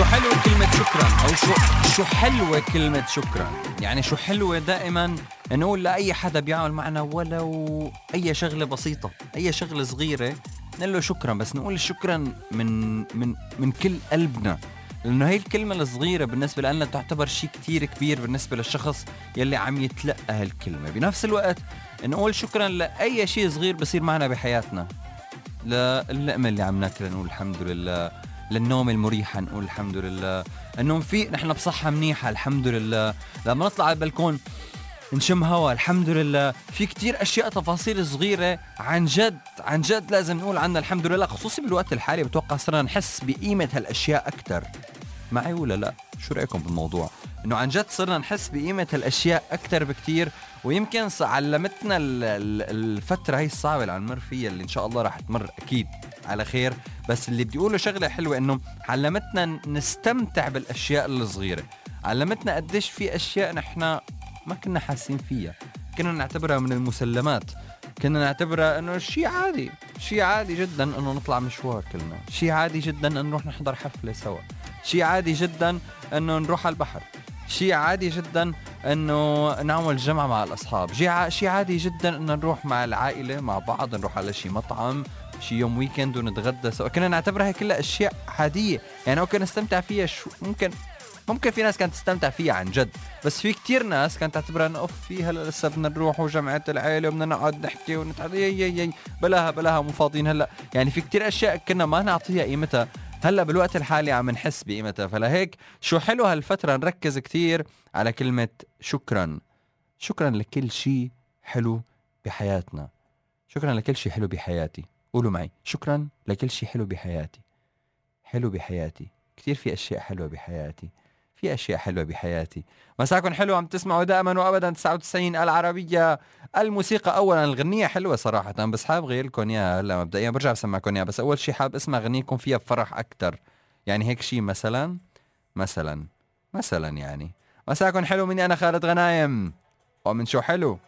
أو شو شو حلوة كلمة شكرا؟ يعني شو حلوة دائما نقول لاي حدا بيعمل معنا ولو أي شغلة بسيطة أي شغلة صغيرة نقول له شكرا. بس نقول شكرا من من من كل قلبنا. لأنه هي الكلمة الصغيرة بالنسبة لنا تعتبر شيء كتير كبير بالنسبة للشخص يلي عم يتلقى هالكلمة. بنفس الوقت نقول شكرا لأي شيء صغير بصير معنا بحياتنا. للقمه اللي عم ناكلها نقول الحمد لله. للنوم المريحة نقول الحمد لله. النوم في نحن بصحة منيحة الحمد لله. لما نطلع على البلكون نشم هوا الحمد لله. في كتير أشياء تفاصيل صغيرة عن جد عن جد لازم نقول عنها الحمد لله خصوصي بالوقت الحالي. بتوقع صرنا نحس بقيمة هالأشياء أكثر معي ولا لا؟ شو رأيكم بالموضوع؟ إنه عن جد صرنا نحس بقيمة هالأشياء أكثر بكتير. ويمكن علمتنا الفترة هي الصعبة اللي عم نمر فيها اللي إن شاء الله راح تمر أكيد. على خير. بس اللي بدي أقوله شغلة حلوة إنه علمتنا نستمتع بالأشياء الصغيرة. علمتنا قديش في أشياء نحن ما كنا حاسين فيها. كنا نعتبرها من المسلمات. كنا نعتبرها إنه شيء عادي شيء عادي جدا إنه نطلع مشوار كلنا. شيء عادي جدا إنه نروح نحضر حفلة سوا. شيء عادي جدا إنه نروح على البحر. شيء عادي جدا إنه نعمل جمعة مع الأصحاب. شيء عادي جدا إنه نروح مع العائلة مع بعض نروح على شيء مطعم شي يوم weekend ونتغدى سوا. كنا نعتبرها كلها أشياء عادية. يعني okay نستمتع فيها شو ممكن ممكن في ناس كانت تستمتع فيها عن جد بس في كتير ناس كانت تعتبرها انه أوف في هلا لسه بدنا نروح وجمعة العيلة وبدنا نقعد نحكي ونتعد يي يي يي. بلاها بلاها مو فاضيين هلا. يعني في كتير أشياء كنا ما نعطيها قيمتها. هلا بالوقت الحالي عم نحس بقيمتها. فلهيك شو حلو هالفترة نركز كتير على كلمة شكرا. شكرا لكل شيء حلو بحياتنا. شكرا لكل شيء حلو بحياتي. قولوا معي. شكرا لكل شيء حلو بحياتي. حلو بحياتي. كثير في أشياء حلوة بحياتي. في أشياء حلوة بحياتي. مساكن حلو عم تسمعوا دائما وابدا. 99 العربيه الموسيقى اولا الغنيه حلوة صراحة. بس حابب غير لكم إياها هلا مبدئيا. برجع بسمعكم إياها. بس أول شيء حابب أسمع غنيكم فيها بفرح أكثر يعني هيك شيء مثلا. مثلا. مثلا يعني. مساكن حلو مني أنا خالد غنايم. ومن شو حلو؟